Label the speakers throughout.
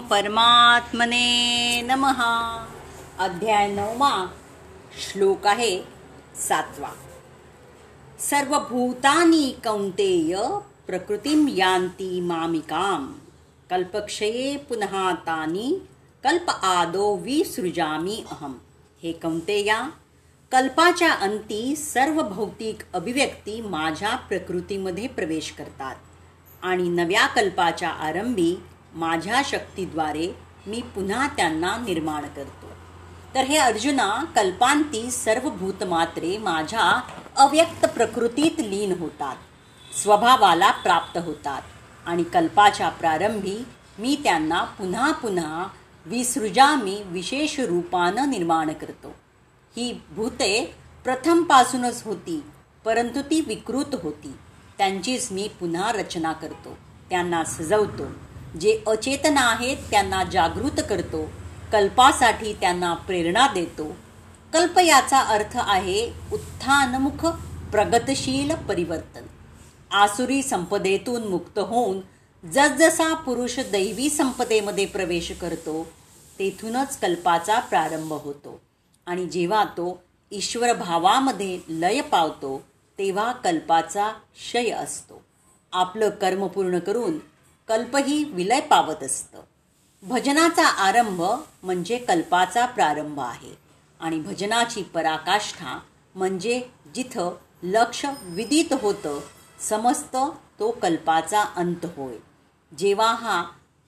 Speaker 1: परमात्मने नमः. अध्याय नवमा श्लोक आहे सातवा. सर्वभूतानी कौंतेय प्रकृतीम यांती मामिकाम. कल्पक्षये पुनः तानी कल्प आदो विसृजामी अहम. हे कौंतेया कल्पाच्या अंती सर्व भौतिक अभिव्यक्ती माझ्या प्रकृतीमध्ये प्रवेश करतात आणि नव्या कल्पाच्या आरंभी माझ्या शक्तीद्वारे मी पुन्हा त्यांना निर्माण करतो. तर हे अर्जुना कल्पांती सर्व भूतमात्रे माझ्या अव्यक्त प्रकृतीत लीन होतात स्वभावाला प्राप्त होतात आणि कल्पाच्या प्रारंभी मी त्यांना पुन्हा पुन्हा विसृजा मी विशेष रूपानं निर्माण करतो. ही भूते प्रथमपासूनच होती परंतु ती विकृत होती. त्यांचीच मी पुन्हा रचना करतो त्यांना सजवतो. जे अचेतन आहेत त्यांना जागृत करतो कल्पासाठी त्यांना प्रेरणा देतो. कल्प याचा अर्थ आहे उत्थानमुख प्रगतशील परिवर्तन. आसुरी संपदेतून मुक्त होऊन जसजसा पुरुष दैवी संपदेमध्ये प्रवेश करतो तेथूनच कल्पाचा प्रारंभ होतो. आणि जेव्हा तो ईश्वर भावामध्ये लय पावतो तेव्हा कल्पाचा क्षय असतो. आपलं कर्म पूर्ण करून कल्पही विलय पावत असतं. भजनाचा आरंभ म्हणजे कल्पाचा प्रारंभ आहे आणि भजनाची पराकाष्ठा म्हणजे जिथं लक्ष विदित होतं समस्त तो कल्पाचा अंत होय. जेव्हा हा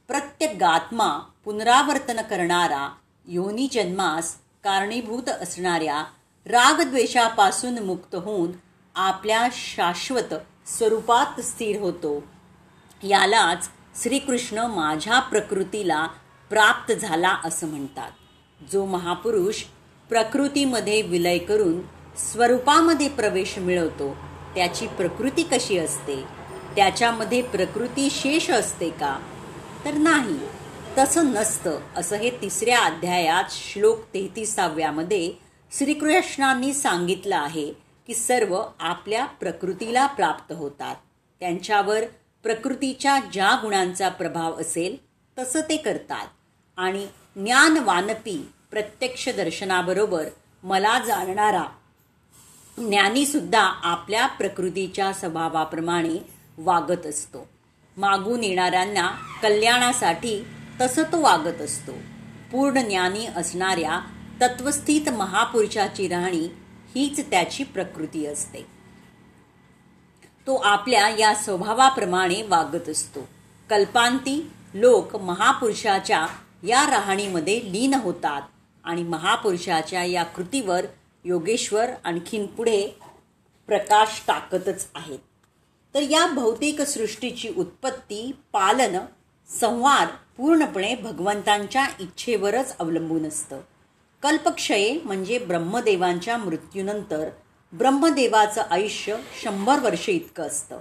Speaker 1: प्रत्यगात्मा पुनरावर्तन करणारा योनी जन्मास कारणीभूत असणाऱ्या रागद्वेषापासून मुक्त होऊन आपल्या शाश्वत स्वरूपात स्थिर होतो यालाच श्रीकृष्ण माझ्या प्रकृतीला प्राप्त झाला असं म्हणतात. जो महापुरुष प्रकृतीमध्ये विलय करून स्वरूपामध्ये प्रवेश मिळवतो त्याची प्रकृती कशी असते? त्याच्यामध्ये प्रकृती शेष असते का? तर नाही तसं नसतं असं हे तिसऱ्या अध्यायात श्लोक तेहतीसाव्यामध्ये श्रीकृष्णांनी सांगितलं आहे की सर्व आपल्या प्रकृतीला प्राप्त होतात. त्यांच्यावर प्रकृतीच्या ज्या गुणांचा प्रभाव असेल तसं ते करतात. आणि ज्ञानवानपी प्रत्यक्ष दर्शनाबरोबर मला जाणणारा ज्ञानीसुद्धा आपल्या प्रकृतीच्या स्वभावाप्रमाणे वागत असतो. मागून येणाऱ्यांना कल्याणासाठी तसं तो वागत असतो. पूर्ण ज्ञानी असणाऱ्या तत्वस्थित महापुरुषाची राहणी हीच त्याची प्रकृती असते. तो आपल्या या स्वभावाप्रमाणे वागत असतो. कल्पांती लोक महापुरुषाच्या या राहणीमध्ये लीन होतात आणि महापुरुषाच्या या कृतीवर योगेश्वर आणखीन पुढे प्रकाश टाकतच आहेत. तर या भौतिक सृष्टीची उत्पत्ती पालन संवार पूर्णपणे भगवंतांच्या इच्छेवरच अवलंबून असतं. कल्पक्षये म्हणजे ब्रह्मदेवांच्या मृत्यूनंतर ब्रह्मदेवाचं आयुष्य शंभर वर्ष इतकं असतं.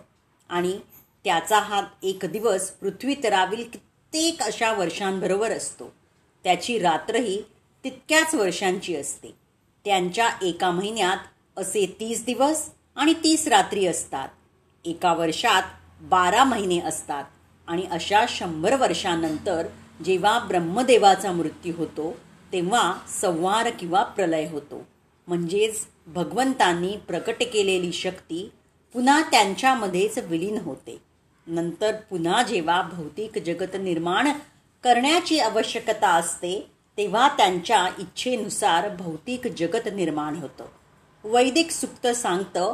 Speaker 1: आणि त्याचा हा एक दिवस पृथ्वीतरावरील कित्येक अशा वर्षांबरोबर असतो. त्याची रात्रही तितक्याच वर्षांची असते. त्यांच्या एका महिन्यात असे तीस दिवस आणि तीस रात्री असतात. एका वर्षात बारा महिने असतात. आणि अशा शंभर वर्षानंतर जेव्हा ब्रह्मदेवाचा मृत्यू होतो तेव्हा संवार किंवा प्रलय होतो. म्हणजेच भगवंतांनी प्रकट केलेली शक्ती पुन्हा त्यांच्यामध्येच विलीन होते. नंतर पुन्हा जेव्हा भौतिक जगत निर्माण करण्याची आवश्यकता असते तेव्हा त्यांच्या इच्छेनुसार भौतिक जगत निर्माण होतं. वैदिक सुक्त सांगतं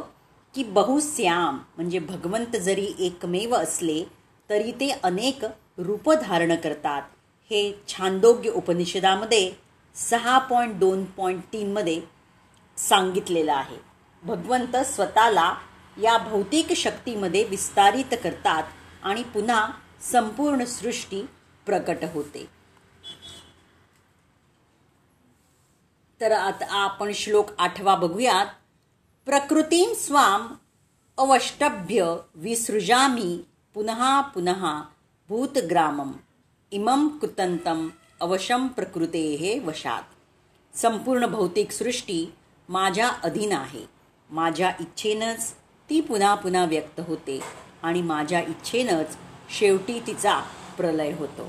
Speaker 1: की बहुश्याम म्हणजे भगवंत जरी एकमेव असले तरी ते अनेक रूप धारण करतात. हे छांदोग्य उपनिषदामध्ये सहा पॉईंट दोन पॉईंट तीनमध्ये सांगितलेलं आहे. भगवंत स्वतःला या भौतिक शक्तीमध्ये विस्तारित करतात आणि पुन्हा संपूर्ण सृष्टी प्रकट होते. तर आता आपण श्लोक आठवा बघूयात. प्रकृतीं स्वाम अवष्टभ्य विसृजामी पुनः पुनः भूतग्रामम। इमं कृतंतम अवशम प्रकृते वशात। संपूर्ण भौतिक सृष्टी माझ्या अधीन आहे. माझ्या इच्छेनंच ती पुन्हा पुन्हा व्यक्त होते आणि माझ्या इच्छेनंच शेवटी तिचा प्रलय होतो.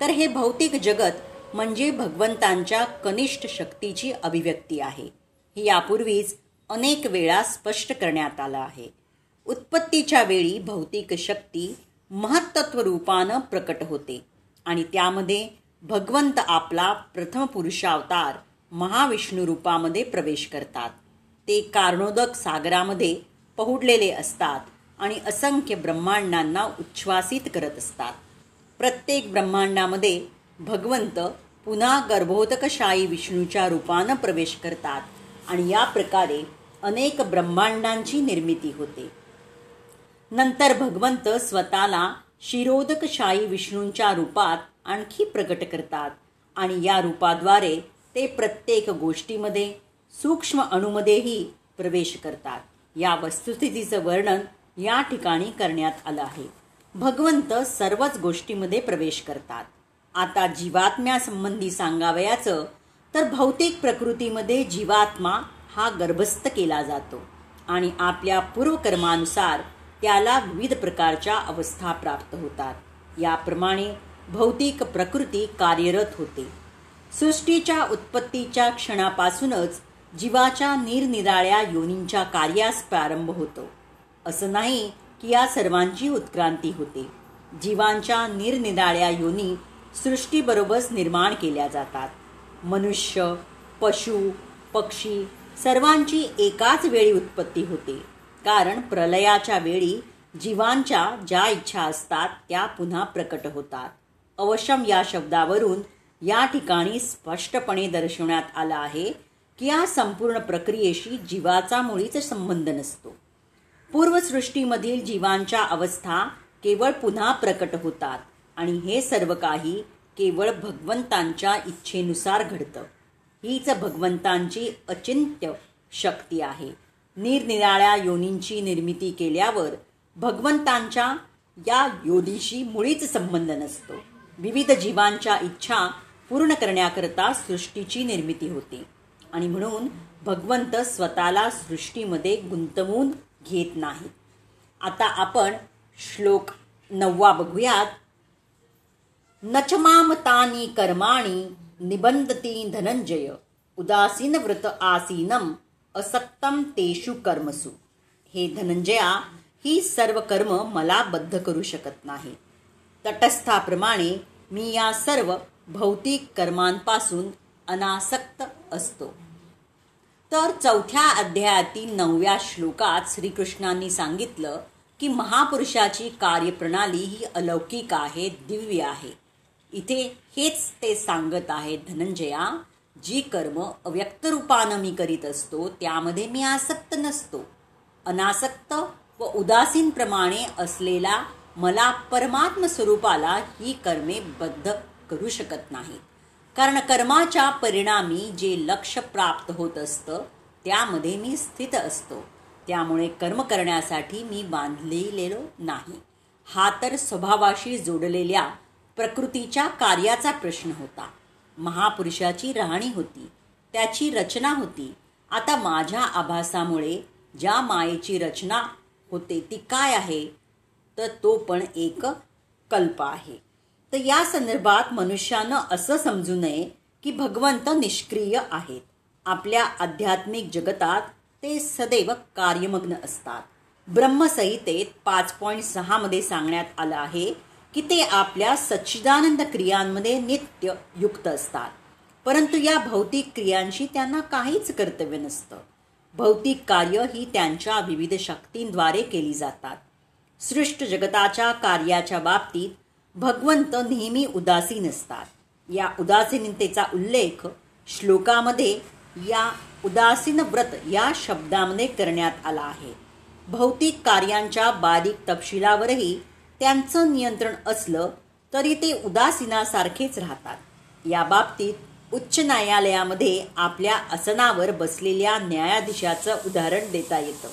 Speaker 1: तर हे भौतिक जगत म्हणजे भगवंतांच्या कनिष्ठ शक्तीची अभिव्यक्ती आहे. ही यापूर्वीच अनेक वेळा स्पष्ट करण्यात आलं आहे. उत्पत्तीच्या वेळी भौतिक शक्ती महत्त्व रूपानं प्रकट होते आणि त्यामध्ये भगवंत आपला प्रथम पुरुषावतार महाविष्णू रूपामध्ये प्रवेश करतात. ते कारणोदक सागरामध्ये पहुडलेले असतात आणि असंख्य ब्रह्मांडांना उच्छ्वासित करत असतात. प्रत्येक ब्रह्मांडामध्ये भगवंत पुन्हा गर्भोदकशाही विष्णूच्या रूपानं प्रवेश करतात आणि या प्रकारे अनेक ब्रह्मांडांची निर्मिती होते. नंतर भगवंत स्वतःला शिरोदकशाही विष्णूंच्या रूपात आणखी प्रकट करतात आणि या रूपाद्वारे ते प्रत्येक गोष्टीमध्ये सूक्ष्म अणूमध्येही प्रवेश करतात. या वस्तुस्थितीचं वर्णन या ठिकाणी करण्यात आलं आहे. भगवंत सर्वच गोष्टीमध्ये प्रवेश करतात. आता जीवात्म्यासंबंधी सांगावयाचं तर भौतिक प्रकृतीमध्ये जीवात्मा हा गर्भस्थ केला जातो. आणि आपल्या पूर्वकर्मानुसार त्याला विविध प्रकारच्या अवस्था प्राप्त होतात. याप्रमाणे भौतिक प्रकृती कार्यरत होते. सृष्टीच्या उत्पत्तीच्या क्षणापासूनच जीवाच्या निरनिराळ्या योनींच्या कार्यास प्रारंभ होतो. असं नाही की या सर्वांची उत्क्रांती होते. जीवांच्या निरनिराळ्या योनी सृष्टीबरोबरच निर्माण केल्या जातात. मनुष्य पशु पक्षी सर्वांची एकाच वेळी उत्पत्ती होते. कारण प्रलयाच्या वेळी जीवांच्या ज्या इच्छा असतात त्या पुन्हा प्रकट होतात. अवशम या शब्दावरून या ठिकाणी स्पष्टपणे दर्शवण्यात आलं आहे की या संपूर्ण प्रक्रियेशी जीवाचा मुळीच संबंध नसतो. पूर्वसृष्टीमधील जीवांच्या अवस्था केवळ पुन्हा प्रकट होतात आणि हे सर्व काही केवळ भगवंतांच्या इच्छेनुसार घडतं. हीच भगवंतांची अचिंत्य शक्ती आहे. निरनिराळ्या योनींची निर्मिती केल्यावर भगवंतांच्या या योनीशी मुळीच संबंध नसतो. विविध जीवांच्या इच्छा पूर्ण करण्याकरता सृष्टीची निर्मिती होते. आणि म्हणून भगवंत स्वतःला सृष्टीमध्ये गुंतवून घेत नाही. आता आपण श्लोक नववा बघूयात. नचमामतानी कर्माणी निबंधती धनंजय उदासीन व्रत आसीनम असक्तम तेषु कर्मसु. हे धनंजया ही सर्व कर्म मला बद्ध करू शकत नाही. तटस्थाप्रमाणे मी या सर्व भौतिक कर्मांपासून अनासक्त असतो. तर चौथ्या अध्यायातील नवव्या श्लोकात श्रीकृष्णांनी सांगितलं की महापुरुषाची कार्यप्रणाली ही अलौकिक आहे दिव्य आहे. इथे हेच ते सांगत आहेत धनंजया जी कर्म अव्यक्त रूपानं मी करीत असतो त्यामध्ये मी आसक्त नसतो. अनासक्त व उदासीनप्रमाणे असलेला मला परमात्म स्वरूपाला ही कर्मे बद्ध करू शकत नाही. कारण कर्माच्या परिणामी जे लक्ष प्राप्त होत असतं त्यामध्ये मी स्थित असतो. त्यामुळे कर्म करण्यासाठी मी बांधलेलो नाही. हा तर स्वभावाशी जोडलेल्या प्रकृतीच्या कार्याचा प्रश्न होता. महापुरुषाची राहणी होती. त्याची रचना होती. आता माझ्या आभासामुळे ज्या मायेची रचना होते ती काय आहे? तर तो पण एक कल्प आहे. तर या संदर्भात मनुष्यानं असं समजू नये की भगवंत निष्क्रिय आहेत. आपल्या आध्यात्मिक जगतात ते सदैव कार्यमग्न असतात. ब्रह्मसंहितेत पाच पॉईंट सहामध्ये सांगण्यात आलं आहे की ते आपल्या सच्चिदानंद क्रियांमध्ये नित्य युक्त असतात. परंतु या भौतिक क्रियांशी त्यांना काहीच कर्तव्य नसतं. भौतिक कार्य ही त्यांच्या विविध शक्तींद्वारे केली जातात. सृष्ट जगताच्या कार्याच्या बाबतीत भगवंत नेहमी उदासीन असतात या उदासीनतेचा उल्लेख श्लोकामध्ये या उदासीन व्रत या शब्दामध्ये करण्यात आला आहे. भौतिक कार्यांच्या बारीक तपशिलावरही त्यांचं नियंत्रण असलं तरी ते उदासीनासारखेच राहतात. या बाबतीत उच्च न्यायालयामध्ये आपल्या आसनावर बसलेल्या न्यायाधीशाचं उदाहरण देता येतं.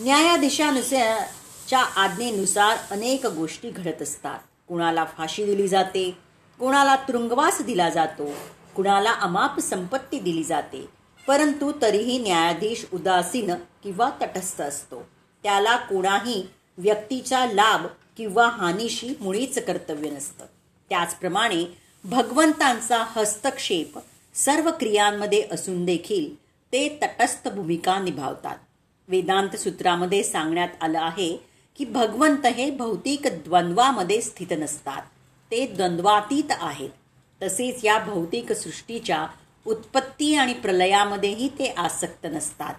Speaker 1: न्यायाधीशानुसारच्या आज्ञेनुसार अनेक गोष्टी घडत असतात. कुणाला फाशी दिली जाते कुणाला तुरुंगवास दिला जातो कुणाला अमाप संपत्ती दिली जाते परंतु तरीही न्यायाधीश उदासीन किंवा तटस्थ असतो. त्याला कोणाही व्यक्तीच्या लाभ किंवा हानीशी मुळीच कर्तव्य नसतं. त्याचप्रमाणे भगवंतांचा हस्तक्षेप सर्व क्रियांमध्ये असून देखील ते तटस्थ भूमिका निभावतात. वेदांत सूत्रामध्ये सांगण्यात आलं आहे की भगवंत हे भौतिक द्वंद्वामध्ये स्थित नसतात. ते द्वंद्वातीत आहेत. तसेच या भौतिक सृष्टीच्या उत्पत्ती आणि प्रलयामध्येही ते आसक्त नसतात.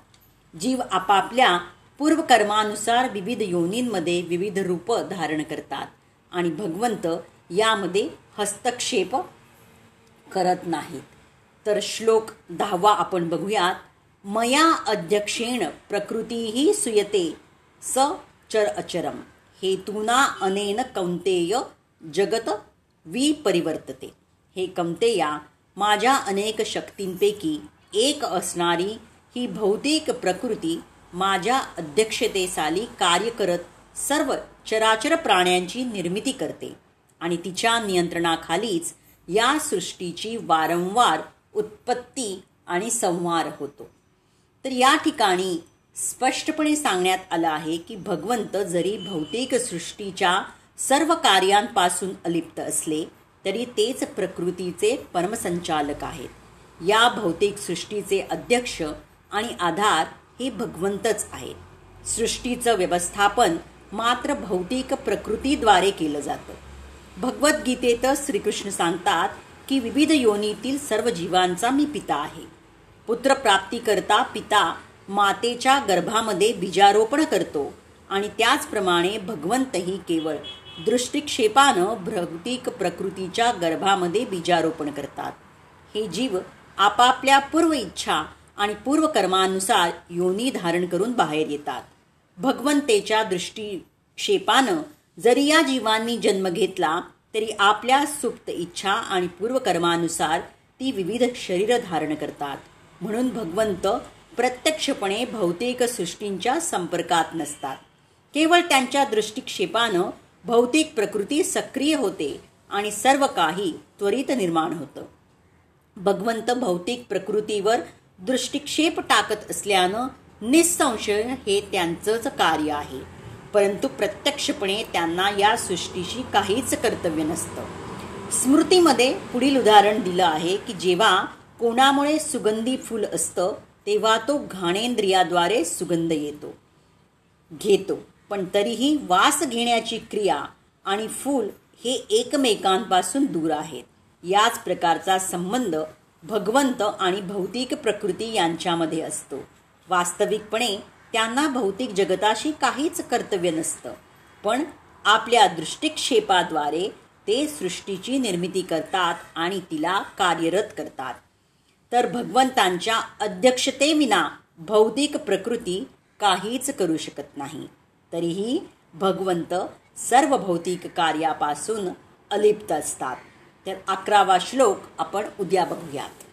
Speaker 1: जीव आपापल्या पूर्वकर्मानुसार विविध योनींमध्ये विविध रूप धारण करतात आणि भगवंत यामध्ये हस्तक्षेप करत नाहीत. तर श्लोक दहावा आपण बघूयात मया अध्यक्षेण प्रकृतीही सुयते स चर अचरम हेतुना अनेन कौंतेय जगत विपरिवर्तते. हे कमतेया माझ्या अनेक शक्तींपैकी एक असणारी ही भौतिक प्रकृती माझ्या अध्यक्षतेसाली कार्य करत सर्व चराचर प्राण्यांची निर्मिती करते आणि तिच्या नियंत्रणाखालीच या सृष्टीची वारंवार उत्पत्ती आणि संहार होतो. तर या ठिकाणी स्पष्टपणे सांगण्यात आलं आहे की भगवंत जरी भौतिक सृष्टीच्या सर्व कार्यांपासून अलिप्त असले तरी तेच प्रकृतीचे परमसंचालक आहेत. या भौतिक सृष्टीचे अध्यक्ष आणि आधार हे भगवंतच आहेत. सृष्टीचं व्यवस्थापन मात्र भौतिक प्रकृतीद्वारे केलं जातं. भगवद्गीतेत श्रीकृष्ण सांगतात की विविध योनीतील सर्व जीवांचा मी पिता आहे. पुत्रप्राप्तीकरता पिता मातेच्या गर्भामध्ये बीजारोपण करतो आणि त्याचप्रमाणे भगवंतही केवळ दृष्टिक्षेपानं भौतिक प्रकृतीच्या गर्भामध्ये बीजारोपण करतात. हे जीव आपापल्या पूर्व इच्छा आणि पूर्वकर्मानुसार योनी धारण करून बाहेर येतात. भगवंतेच्या दृष्टिक्षेपानं जरी या जीवांनी जन्म घेतला तरी आपल्या सुप्त इच्छा आणि पूर्वकर्मानुसार ती विविध शरीर धारण करतात. म्हणून भगवंत प्रत्यक्षपणे भौतिक सृष्टींच्या संपर्कात नसतात. केवळ त्यांच्या दृष्टिक्षेपानं भौतिक प्रकृती सक्रिय होते आणि सर्व काही त्वरित निर्माण होतं. भगवंत भौतिक प्रकृतीवर दृष्टिक्षेप टाकत असल्यानं निसंशय हे त्यांचंच कार्य आहे. परंतु प्रत्यक्षपणे त्यांना या सृष्टीशी काहीच कर्तव्य नसतं. स्मृतीमध्ये पुढील उदाहरण दिलं आहे की जेव्हा कोणामुळे सुगंधी फूल असतं तेव्हा तो घाणेंद्रियाद्वारे सुगंध येतो. घेतो. पण तरीही वास घेण्याची क्रिया आणि फूल हे एकमेकांपासून दूर आहेत. याच प्रकारचा संबंध भगवंत आणि भौतिक प्रकृती यांच्यामध्ये असतो. वास्तविकपणे त्यांना भौतिक जगताशी काहीच कर्तव्य नसतं. पण आपल्या दृष्टिक्षेपाद्वारे ते सृष्टीची निर्मिती करतात आणि तिला कार्यरत करतात. तर भगवंतांच्या अध्यक्षतेविना भौतिक प्रकृती काहीच करू शकत नाही. तरीही भगवंत सर्व भौतिक कार्यापासून अलिप्त असतात. तर अकरावा श्लोक आपण उद्या बघूयात.